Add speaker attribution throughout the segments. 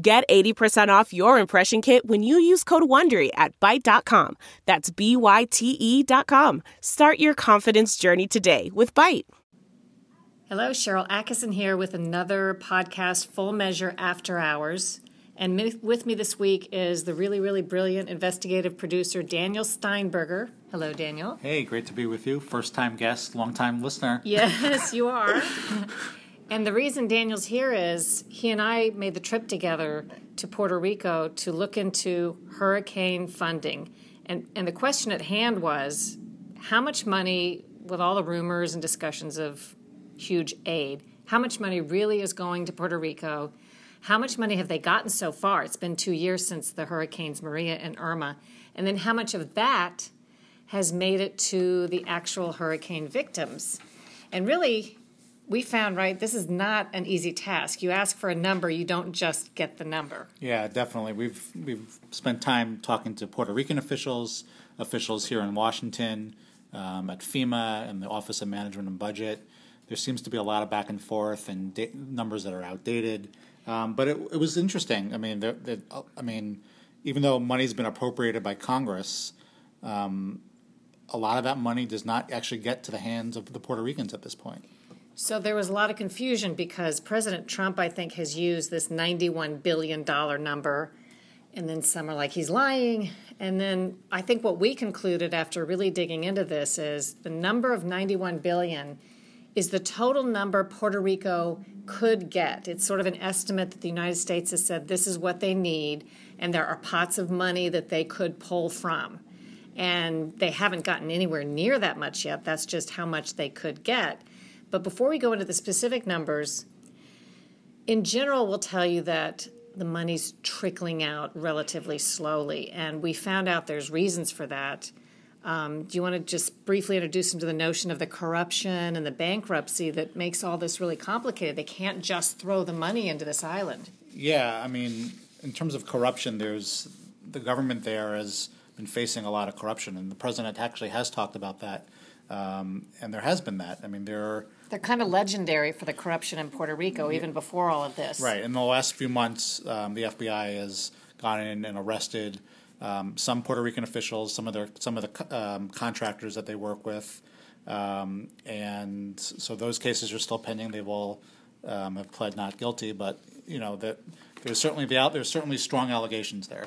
Speaker 1: Get 80% off your impression kit when you use code WONDERY at Byte.com. That's B-Y-T-E dot com. Start your confidence journey today with Byte.
Speaker 2: Hello, Sharyl Attkisson here with another podcast, Full Measure After Hours. And with me this week is the really, really brilliant investigative producer, Daniel Steinberger. Hello, Daniel.
Speaker 3: Hey, great to be with you. First time guest, long time listener.
Speaker 2: Yes, you are. and the reason Daniel's here is he and I made the trip together to Puerto Rico to look into hurricane funding. And, and the question at hand was how much money, with all the rumors and discussions of huge aid, how much money really is going to Puerto Rico? How much money have they gotten so far? It's been two years since the hurricanes Maria and Irma. And then how much of that has made it to the actual hurricane victims? And really, we found right this is not an easy task. You ask for a number you don't just get the number.
Speaker 3: Yeah definitely. We've we've spent time talking to puerto rican officials officials here in washington um, at fema and the office of management and budget. There seems to be a lot of back and forth and da- numbers that are outdated. Um, but it, it, was interesting. I mean, the, the, I mean, even though money's been appropriated by Congress, um, a lot of that money does not actually get to the hands of the Puerto Ricans at this point.
Speaker 2: So there was a lot of confusion because President Trump, I think, has used this $91 billion number, and then some are like he's lying. And then I think what we concluded after really digging into this is the number of 91 billion is the total number Puerto Rico could get. It's sort of an estimate that the United States has said this is what they need, and there are pots of money that they could pull from. And they haven't gotten anywhere near that much yet. That's just how much they could get. But before we go into the specific numbers, in general, we'll tell you that the money's trickling out relatively slowly. And we found out there's reasons for that. Um, do you want to just briefly introduce them to the notion of the corruption and the bankruptcy that makes all this really complicated? They can't just throw the money into this island.
Speaker 3: Yeah, I mean, in terms of corruption, there's the government there has been facing a lot of corruption, and the president actually has talked about that. Um, and there has been that. I mean, there are.
Speaker 2: They're kind of legendary for the corruption in Puerto Rico, even before all of this.
Speaker 3: Right. In the last few months, um, the FBI has gone in and arrested um, some Puerto Rican officials, some of their some of the um, contractors that they work with, um, and so those cases are still pending. They will um, have pled not guilty, but you know that there's certainly the out there's certainly strong allegations there.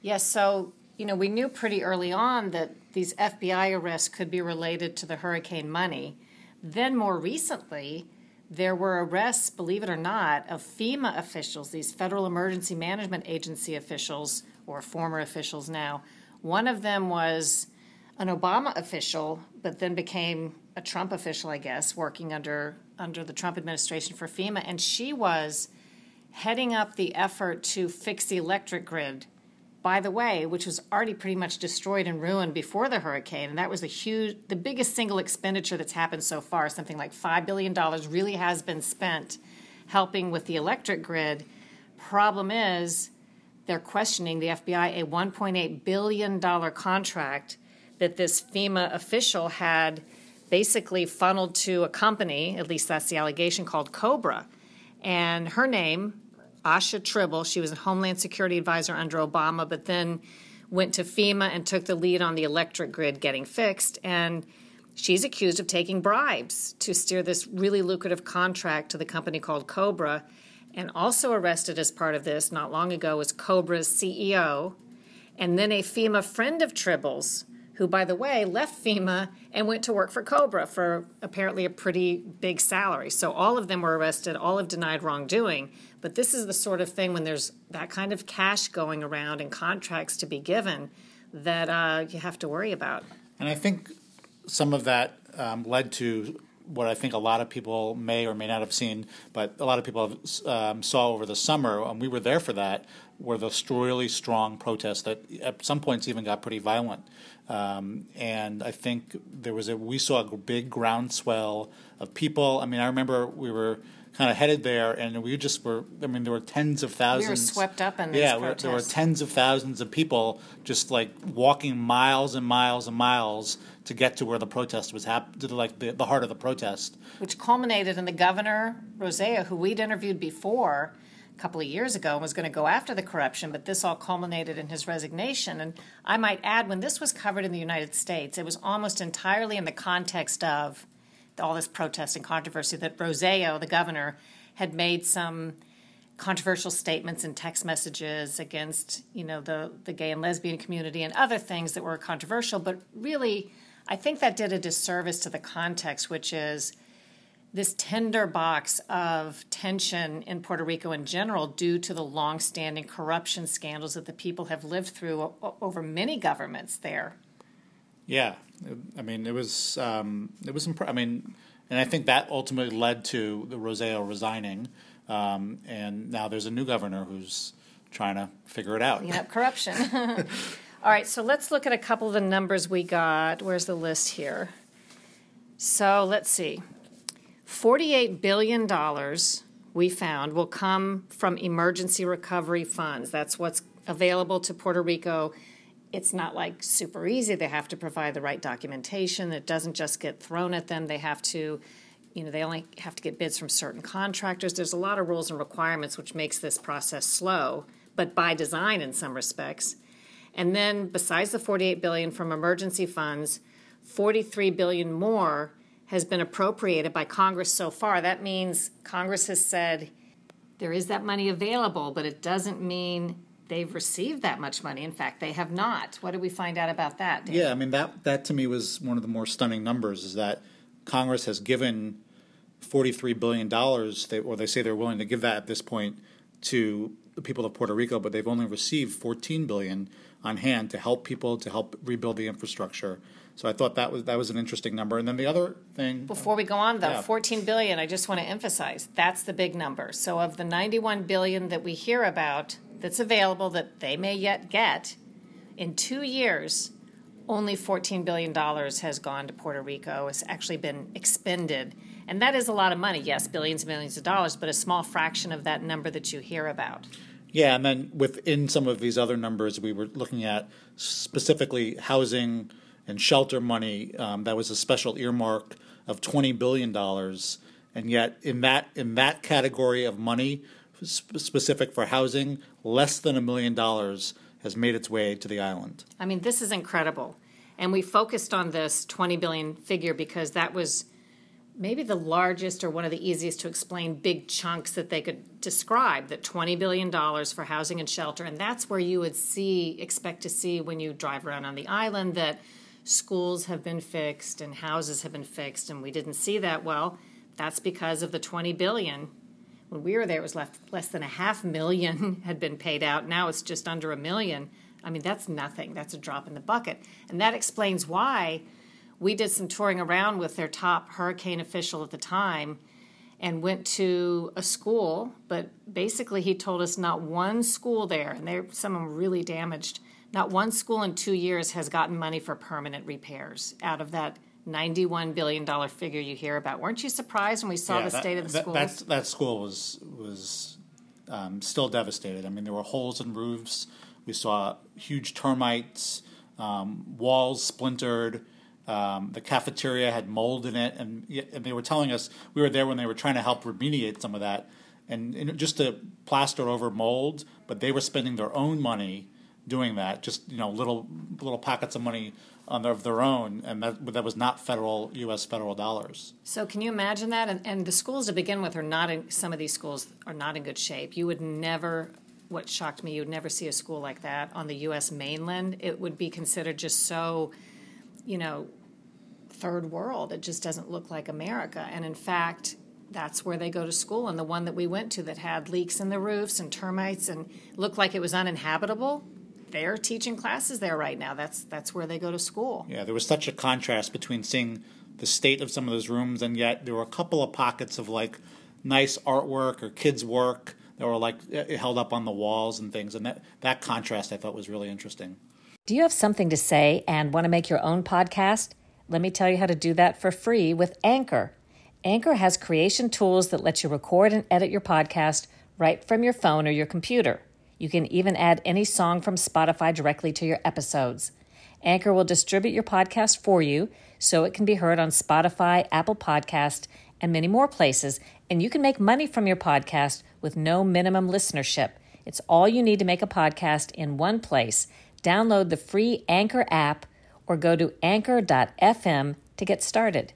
Speaker 2: Yes, so you know we knew pretty early on that these FBI arrests could be related to the hurricane money. Then more recently, there were arrests, believe it or not, of FEMA officials, these Federal Emergency Management Agency officials or former officials now. One of them was an Obama official, but then became a Trump official, I guess, working under under the Trump administration for FEMA, and she was heading up the effort to fix the electric grid. By the way, which was already pretty much destroyed and ruined before the hurricane, and that was the huge, the biggest single expenditure that's happened so far. Something like five billion dollars really has been spent helping with the electric grid. Problem is, they're questioning the FBI a $1.8 billion contract that this FEMA official had basically funneled to a company, at least that's the allegation, called Cobra. And her name, Ahsha Tribble, she was a Homeland Security advisor under Obama, but then went to FEMA and took the lead on the electric grid getting fixed. And she's accused of taking bribes to steer this really lucrative contract to the company called Cobra. And also arrested as part of this not long ago was Cobra's CEO, and then a FEMA friend of Tribble's, who, by the way, left FEMA and went to work for Cobra for apparently a pretty big salary. So all of them were arrested, all have denied wrongdoing. But this is the sort of thing when there's that kind of cash going around and contracts to be given that uh, you have to worry about.
Speaker 3: And I think some of that um, led to what I think a lot of people may or may not have seen, but a lot of people have, um, saw over the summer, and we were there for that, were the really strong protests that at some points even got pretty violent. Um, and I think there was a we saw a big groundswell of people. I mean, I remember we were kind of headed there, and we just were. I mean, there were tens of thousands. We
Speaker 2: were swept up in
Speaker 3: yeah,
Speaker 2: protests.
Speaker 3: there were tens of thousands of people just like walking miles and miles and miles to get to where the protest was happening, to like the, the heart of the protest,
Speaker 2: which culminated in the governor Rosselló, who we'd interviewed before a couple of years ago and was going to go after the corruption, but this all culminated in his resignation. And I might add, when this was covered in the United States, it was almost entirely in the context of all this protest and controversy that Rosselló, the governor, had made some controversial statements and text messages against, you know, the, the gay and lesbian community and other things that were controversial. But really, I think that did a disservice to the context, which is this tender box of tension in Puerto Rico in general due to the long-standing corruption scandals that the people have lived through over many governments there.
Speaker 3: Yeah, I mean it was um, it was I mean, and I think that ultimately led to the Rosselló resigning, um, and now there's a new governor who's trying to figure it out.
Speaker 2: Clean up corruption. All right, so let's look at a couple of the numbers we got. Where's the list here? So let's see. $48 billion we found will come from emergency recovery funds. That's what's available to Puerto Rico. It's not like super easy. They have to provide the right documentation. It doesn't just get thrown at them. They have to, you know, they only have to get bids from certain contractors. There's a lot of rules and requirements which makes this process slow, but by design in some respects. And then besides the 48 billion from emergency funds, 43 billion more has been appropriated by Congress so far. That means Congress has said there is that money available, but it doesn't mean they've received that much money. In fact, they have not. What did we find out about that?
Speaker 3: Yeah, I mean that that to me was one of the more stunning numbers is that Congress has given forty-three billion dollars, or they say they're willing to give that at this point to the people of Puerto Rico, but they've only received fourteen billion on hand to help people to help rebuild the infrastructure. So I thought that was that was an interesting number. And then the other thing
Speaker 2: Before we go on though, yeah. 14 billion, I just want to emphasize, that's the big number. So of the 91 billion that we hear about that's available that they may yet get in 2 years, only 14 billion dollars has gone to Puerto Rico. It's actually been expended. And that is a lot of money. Yes, billions and millions of dollars, but a small fraction of that number that you hear about.
Speaker 3: Yeah, and then within some of these other numbers, we were looking at specifically housing and shelter money. Um, that was a special earmark of twenty billion dollars, and yet in that in that category of money sp- specific for housing, less than a million dollars has made its way to the island.
Speaker 2: I mean, this is incredible, and we focused on this twenty billion figure because that was maybe the largest or one of the easiest to explain big chunks that they could describe that 20 billion dollars for housing and shelter. And that's where you would see expect to see when you drive around on the island that schools have been fixed and houses have been fixed and we didn't see that. Well that's because of the 20 billion. When we were there it was left less than a half million had been paid out. Now it's just under a million. I mean that's nothing. That's a drop in the bucket. And that explains why we did some touring around with their top hurricane official at the time and went to a school but basically he told us not one school there and they some of them really damaged not one school in two years has gotten money for permanent repairs out of that $91 billion figure you hear about. Weren't you surprised when we saw yeah, the that, state of the school?
Speaker 3: That, that school was, was um, still devastated. I mean, there were holes in roofs. We saw huge termites, um, walls splintered. Um, the cafeteria had mold in it, and, and they were telling us we were there when they were trying to help remediate some of that, and, and just to plaster over mold. But they were spending their own money doing that. Just you know, little little pockets of money on their, of their own, and that that was not federal U.S. federal dollars.
Speaker 2: So can you imagine that? And, and the schools to begin with are not in. Some of these schools are not in good shape. You would never. What shocked me, you would never see a school like that on the U.S. mainland. It would be considered just so, you know, third world. It just doesn't look like America. And in fact, that's where they go to school. And the one that we went to that had leaks in the roofs and termites and looked like it was uninhabitable, they're teaching classes there right now. That's that's where they go to school.
Speaker 3: Yeah, there was such a contrast between seeing the state of some of those rooms, and yet there were a couple of pockets of like nice artwork or kids' work that were like eh, held up on the walls and things, and that that contrast I thought was really interesting.
Speaker 4: Do you have something to say and want to make your own podcast? Let me tell you how to do that for free with Anchor. Anchor has creation tools that let you record and edit your podcast right from your phone or your computer. You can even add any song from Spotify directly to your episodes. Anchor will distribute your podcast for you so it can be heard on Spotify, Apple Podcast, and many more places, and you can make money from your podcast with no minimum listenership. It's all you need to make a podcast in one place. Download the free Anchor app or go to anchor.fm to get started.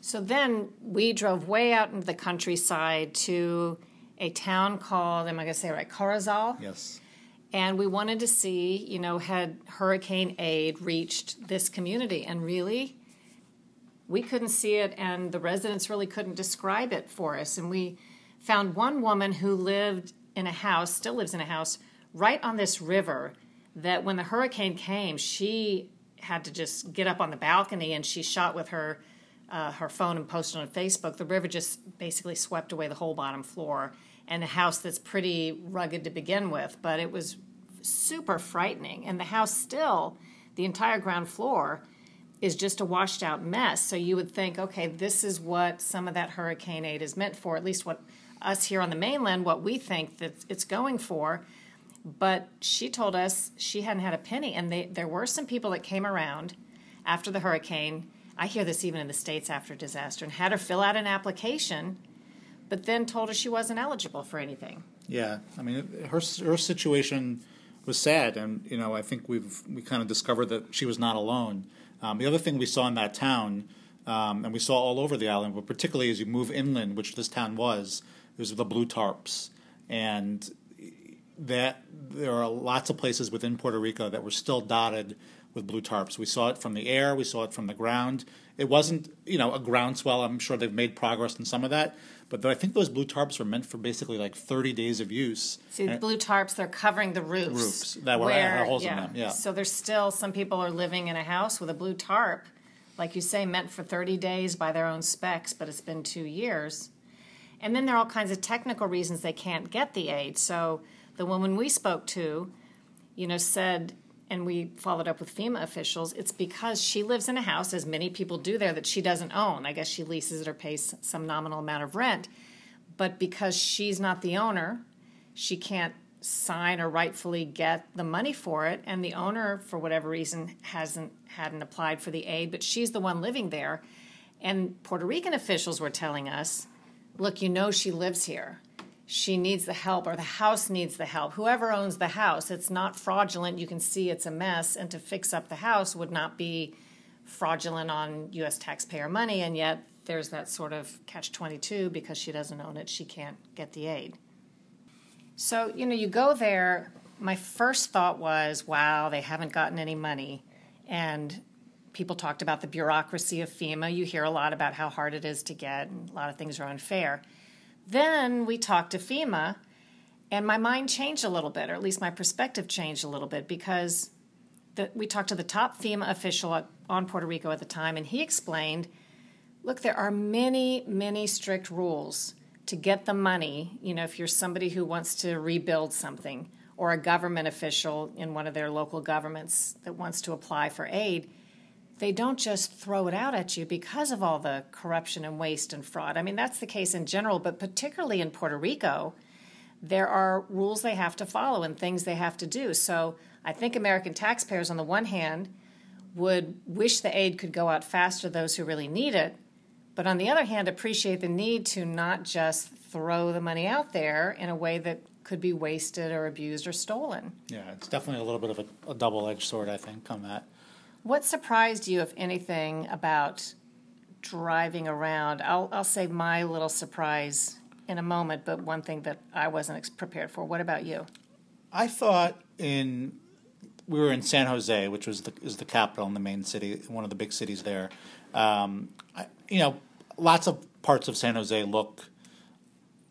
Speaker 2: So then we drove way out into the countryside to a town called, am I going to say it right, Corozal?
Speaker 3: Yes.
Speaker 2: And we wanted to see, you know, had hurricane aid reached this community? And really, we couldn't see it, and the residents really couldn't describe it for us. And we found one woman who lived in a house, still lives in a house, right on this river. That when the hurricane came, she had to just get up on the balcony and she shot with her uh, her phone and posted on Facebook. The river just basically swept away the whole bottom floor and a house that's pretty rugged to begin with, but it was super frightening. And the house still, the entire ground floor, is just a washed out mess. So you would think, okay, this is what some of that hurricane aid is meant for, at least what us here on the mainland, what we think that it's going for. But she told us she hadn't had a penny, and they, there were some people that came around after the hurricane. I hear this even in the States after disaster, and had her fill out an application but then told her she wasn't eligible for anything.
Speaker 3: Yeah, I mean, her her situation was sad, and you know, I think we've we kind of discovered that she was not alone. Um, the other thing we saw in that town, um, and we saw all over the island, but particularly as you move inland, which this town was, was the blue tarps, and that there are lots of places within Puerto Rico that were still dotted with blue tarps. We saw it from the air, we saw it from the ground. It wasn't, you know, a groundswell. I'm sure they've made progress in some of that, but I think those blue tarps were meant for basically like 30 days of use.
Speaker 2: See, the blue tarps, they're covering the roofs.
Speaker 3: Roofs that were where, holes
Speaker 2: yeah.
Speaker 3: in them. Yeah.
Speaker 2: So there's still some people are living in a house with a blue tarp, like you say, meant for 30 days by their own specs, but it's been two years. And then there are all kinds of technical reasons they can't get the aid. So the woman we spoke to, you know, said and we followed up with FEMA officials, it's because she lives in a house, as many people do there, that she doesn't own. I guess she leases it or pays some nominal amount of rent. But because she's not the owner, she can't sign or rightfully get the money for it. And the owner, for whatever reason, hasn't hadn't applied for the aid, but she's the one living there. And Puerto Rican officials were telling us, look, you know she lives here she needs the help or the house needs the help. Whoever owns the house, it's not fraudulent. You can see it's a mess, and to fix up the house would not be fraudulent on U.S. taxpayer money, and yet there's that sort of catch 22 because she doesn't own it, she can't get the aid. So, you know, you go there. My first thought was, wow, they haven't gotten any money. And people talked about the bureaucracy of FEMA. You hear a lot about how hard it is to get, and a lot of things are unfair. Then we talked to FEMA, and my mind changed a little bit, or at least my perspective changed a little bit, because the, we talked to the top FEMA official at, on Puerto Rico at the time, and he explained look, there are many, many strict rules to get the money. You know, if you're somebody who wants to rebuild something, or a government official in one of their local governments that wants to apply for aid, they don't just throw it out at you because of all the corruption and waste and fraud. I mean, that's the case in general, but particularly in Puerto Rico, there are rules they have to follow and things they have to do. So I think American taxpayers, on the one hand, would wish the aid could go out faster to those who really need it, but on the other hand, appreciate the need to not just throw the money out there in a way that could be wasted or abused or stolen.
Speaker 3: Yeah, it's definitely a little bit of a, a double edged sword, I think, on that.
Speaker 2: What surprised you, if anything, about driving around? I'll, I'll say my little surprise in a moment, but one thing that I wasn't prepared for. What about you?
Speaker 3: I thought in we were in San Jose, which was the is the capital in the main city, one of the big cities there. Um, I, you know, lots of parts of San Jose look,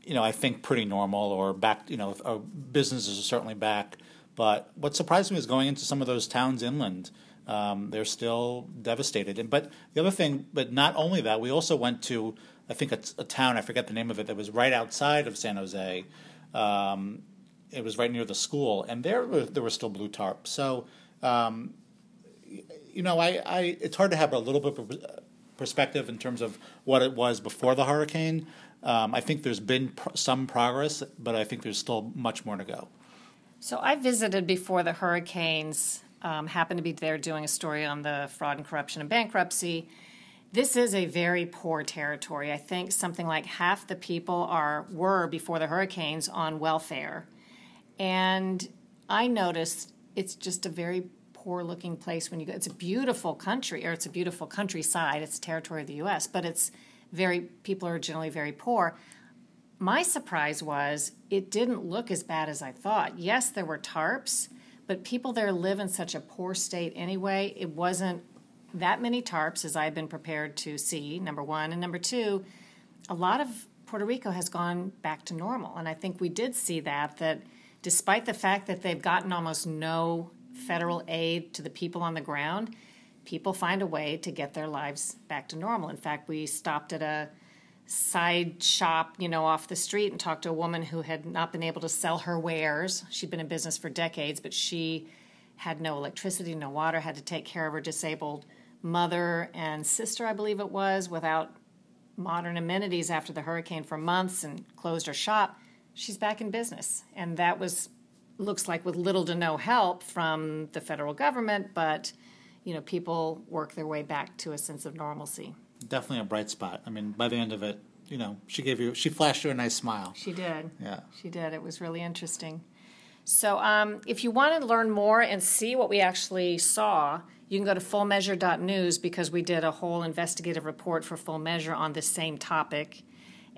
Speaker 3: you know, I think pretty normal or back. You know, businesses are certainly back. But what surprised me is going into some of those towns inland Um, they're still devastated. And but the other thing, but not only that, we also went to I think a, a town I forget the name of it that was right outside of San Jose. Um, it was right near the school, and there there were still blue tarp. So, um, you know, I, I it's hard to have a little bit of perspective in terms of what it was before the hurricane. Um, I think there's been some progress, but I think there's still much more to go.
Speaker 2: So I visited before the hurricanes. Um, happened to be there doing a story on the fraud and corruption and bankruptcy. This is a very poor territory. I think something like half the people are were before the hurricanes on welfare, and I noticed it's just a very poor looking place when you go. It's a beautiful country, or it's a beautiful countryside. It's a territory of the U.S., but it's very people are generally very poor. My surprise was it didn't look as bad as I thought. Yes, there were tarps, but people there live in such a poor state anyway. It wasn't that many tarps as I've been prepared to see, number one. And number two, a lot of Puerto Rico has gone back to normal. And I think we did see that, that despite the fact that they've gotten almost no federal aid to the people on the ground, people find a way to get their lives back to normal. In fact, we stopped at a side shop, you know, off the street and talked to a woman who had not been able to sell her wares. She'd been in business for decades, but she had no electricity, no water, had to take care of her disabled mother and sister, I believe it was, without modern amenities after the hurricane for months and closed her shop. She's back in business. And that was looks like with little to no help from the federal government, but you know, people work their way back to a sense of normalcy.
Speaker 3: Definitely a bright spot. I mean, by the end of it, you know, she gave you, she flashed you a nice smile.
Speaker 2: She did.
Speaker 3: Yeah.
Speaker 2: She did. It was really interesting. So, um, if you want to learn more and see what we actually saw, you can go to fullmeasure.news because we did a whole investigative report for Full Measure on this same topic.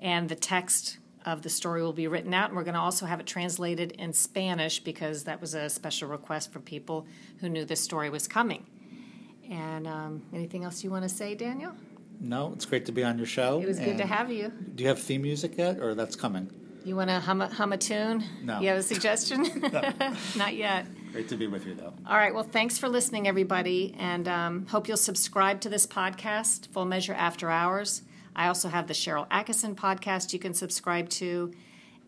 Speaker 2: And the text of the story will be written out, and we're going to also have it translated in Spanish because that was a special request for people who knew this story was coming. And um, anything else you want to say, Daniel?
Speaker 3: No, it's great to be on your show.
Speaker 2: It was good to have you.
Speaker 3: Do you have theme music yet, or that's coming?
Speaker 2: You want to hum a, hum a tune?
Speaker 3: No.
Speaker 2: You have a suggestion? Not yet.
Speaker 3: Great to be with you, though.
Speaker 2: All right. Well, thanks for listening, everybody, and um, hope you'll subscribe to this podcast, Full Measure After Hours. I also have the Sharyl Attkisson podcast you can subscribe to.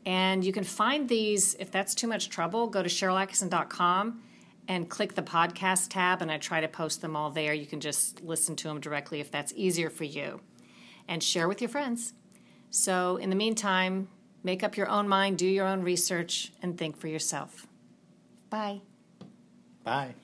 Speaker 2: And you can find these, if that's too much trouble, go to SharylAttkisson.com and click the podcast tab, and I try to post them all there. You can just listen to them directly if that's easier for you. And share with your friends. So, in the meantime, make up your own mind, do your own research, and think for yourself. Bye.
Speaker 3: Bye.